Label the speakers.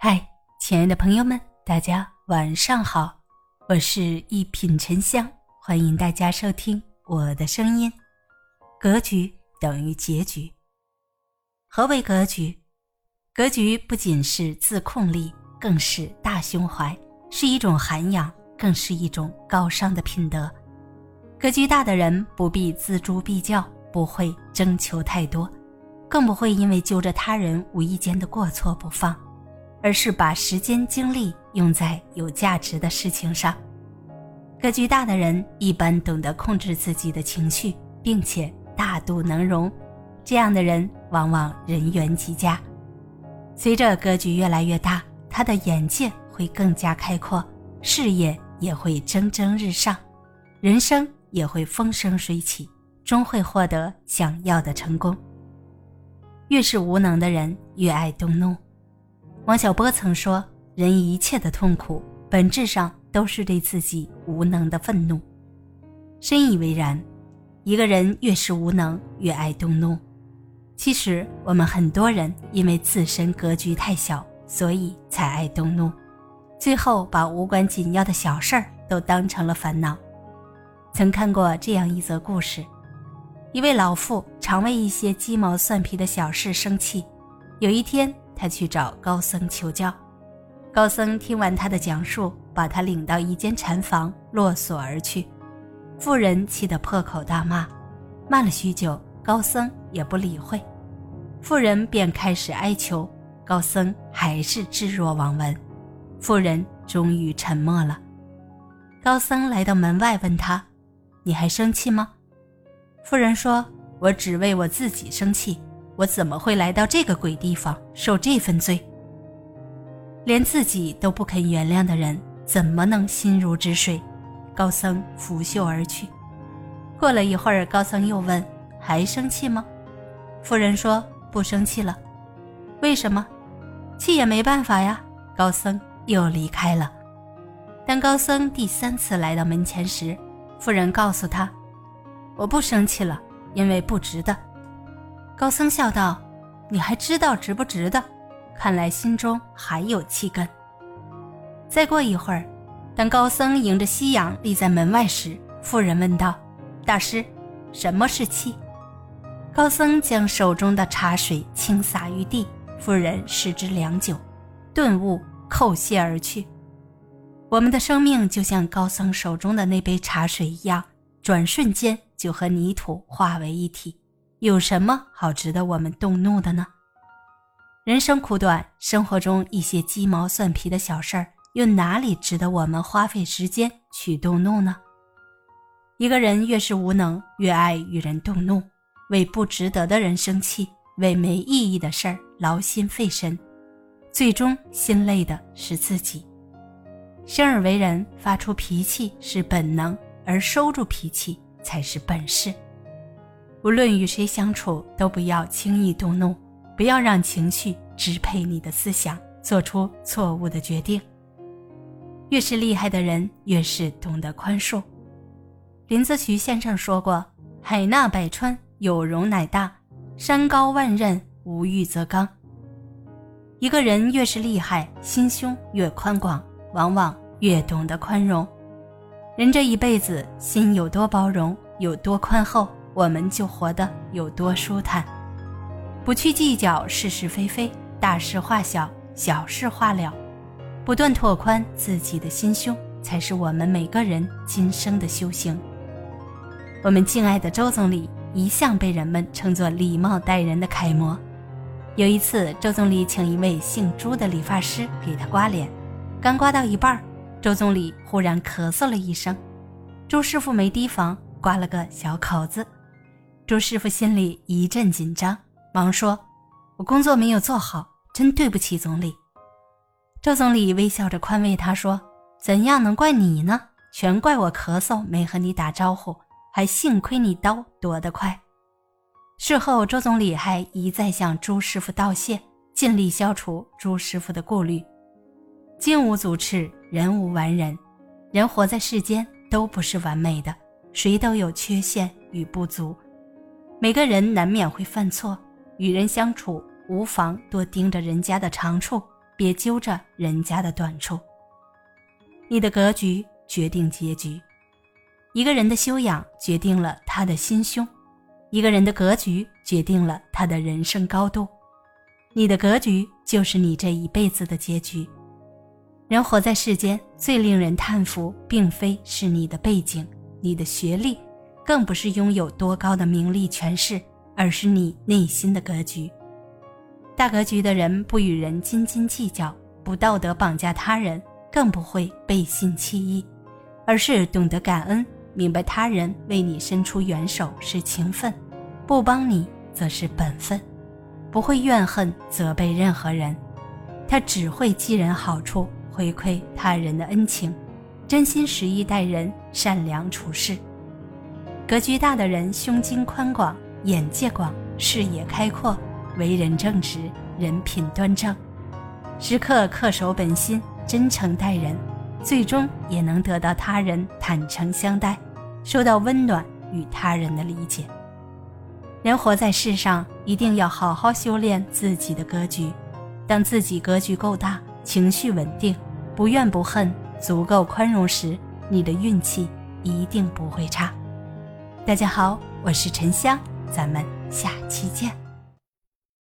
Speaker 1: 嗨，亲爱的朋友们，大家晚上好，我是一品沉香，欢迎大家收听我的声音。格局等于结局。何为格局？格局不仅是自控力，更是大胸怀，是一种涵养，更是一种高尚的品德。格局大的人不必锱铢必较，不会征求太多，更不会因为揪着他人无意间的过错不放，而是把时间精力用在有价值的事情上。格局大的人一般懂得控制自己的情绪，并且大度能容，这样的人往往人缘极佳。随着格局越来越大，他的眼界会更加开阔，事业也会蒸蒸日上，人生。也会风生水起，终会获得想要的成功。越是无能的人，越爱动怒。王小波曾说：“人一切的痛苦，本质上都是对自己无能的愤怒。”深以为然。一个人越是无能，越爱动怒。其实，我们很多人因为自身格局太小，所以才爱动怒，最后把无关紧要的小事儿都当成了烦恼。曾看过这样一则故事：一位老妇常为一些鸡毛蒜皮的小事生气。有一天，他去找高僧求教。高僧听完他的讲述，把他领到一间禅房，落锁而去。妇人气得破口大骂。骂了许久，高僧也不理会。妇人便开始哀求，高僧还是置若罔闻。妇人终于沉默了。高僧来到门外，问他。你还生气吗？妇人说：“我只为我自己生气，我怎么会来到这个鬼地方受这份罪？连自己都不肯原谅的人，怎么能心如止水？”高僧拂袖而去。过了一会儿，高僧又问：“还生气吗？”妇人说：“不生气了。”为什么？气也没办法呀。高僧又离开了。当高僧第三次来到门前时，妇人告诉他：“我不生气了，因为不值得。”高僧笑道：“你还知道值不值得？看来心中还有气根。”再过一会儿，当高僧迎着夕阳立在门外时，妇人问道：“大师，什么是气？”高僧将手中的茶水倾洒于地，妇人视之良久，顿悟，叩谢而去。我们的生命就像高僧手中的那杯茶水一样，转瞬间就和泥土化为一体。有什么好值得我们动怒的呢？人生苦短，生活中一些鸡毛蒜皮的小事儿，又哪里值得我们花费时间去动怒呢？一个人越是无能，越爱与人动怒，为不值得的人生气，为没意义的事儿劳心费神，最终心累的是自己。生而为人，发出脾气是本能，而收住脾气才是本事。无论与谁相处，都不要轻易动怒，不要让情绪支配你的思想，做出错误的决定。越是厉害的人，越是懂得宽恕。林则徐先生说过：“海纳百川，有容乃大；山高万仞，无欲则刚。”一个人越是厉害，心胸越宽广。往往越懂得宽容，人这一辈子心有多包容，有多宽厚，我们就活得有多舒坦。不去计较是是非非，大事化小，小事化了，不断拓宽自己的心胸，才是我们每个人今生的修行。我们敬爱的周总理一向被人们称作礼貌待人的楷模。有一次，周总理请一位姓朱的理发师给他刮脸。刚刮到一半，周总理忽然咳嗽了一声，朱师傅没提防，刮了个小口子。周师傅心里一阵紧张，忙说：“我工作没有做好，真对不起总理。”周总理微笑着宽慰他说：“怎样能怪你呢？全怪我咳嗽没和你打招呼，还幸亏你刀躲得快。”事后，周总理还一再向朱师傅道谢，尽力消除朱师傅的顾虑。金无足赤，人无完人。人活在世间都不是完美的，谁都有缺陷与不足。每个人难免会犯错，与人相处无妨多盯着人家的长处，别揪着人家的短处。你的格局决定结局。一个人的修养决定了他的心胸，一个人的格局决定了他的人生高度。你的格局就是你这一辈子的结局。人活在世间，最令人叹服，并非是你的背景、你的学历，更不是拥有多高的名利权势，而是你内心的格局。大格局的人不与人斤斤计较，不道德绑架他人，更不会背信弃义，而是懂得感恩，明白他人为你伸出援手是情分，不帮你则是本分，不会怨恨责备任何人，他只会记人好处。回馈他人的恩情，真心实意待人，善良处事。格局大的人，胸襟宽广，眼界广，视野开阔，为人正直，人品端正，时刻恪守本心，真诚待人，最终也能得到他人坦诚相待，受到温暖与他人的理解。人活在世上，一定要好好修炼自己的格局。当自己格局够大，情绪稳定。不怨不恨，足够宽容时，你的运气一定不会差。大家好，我是沉香，咱们下期见。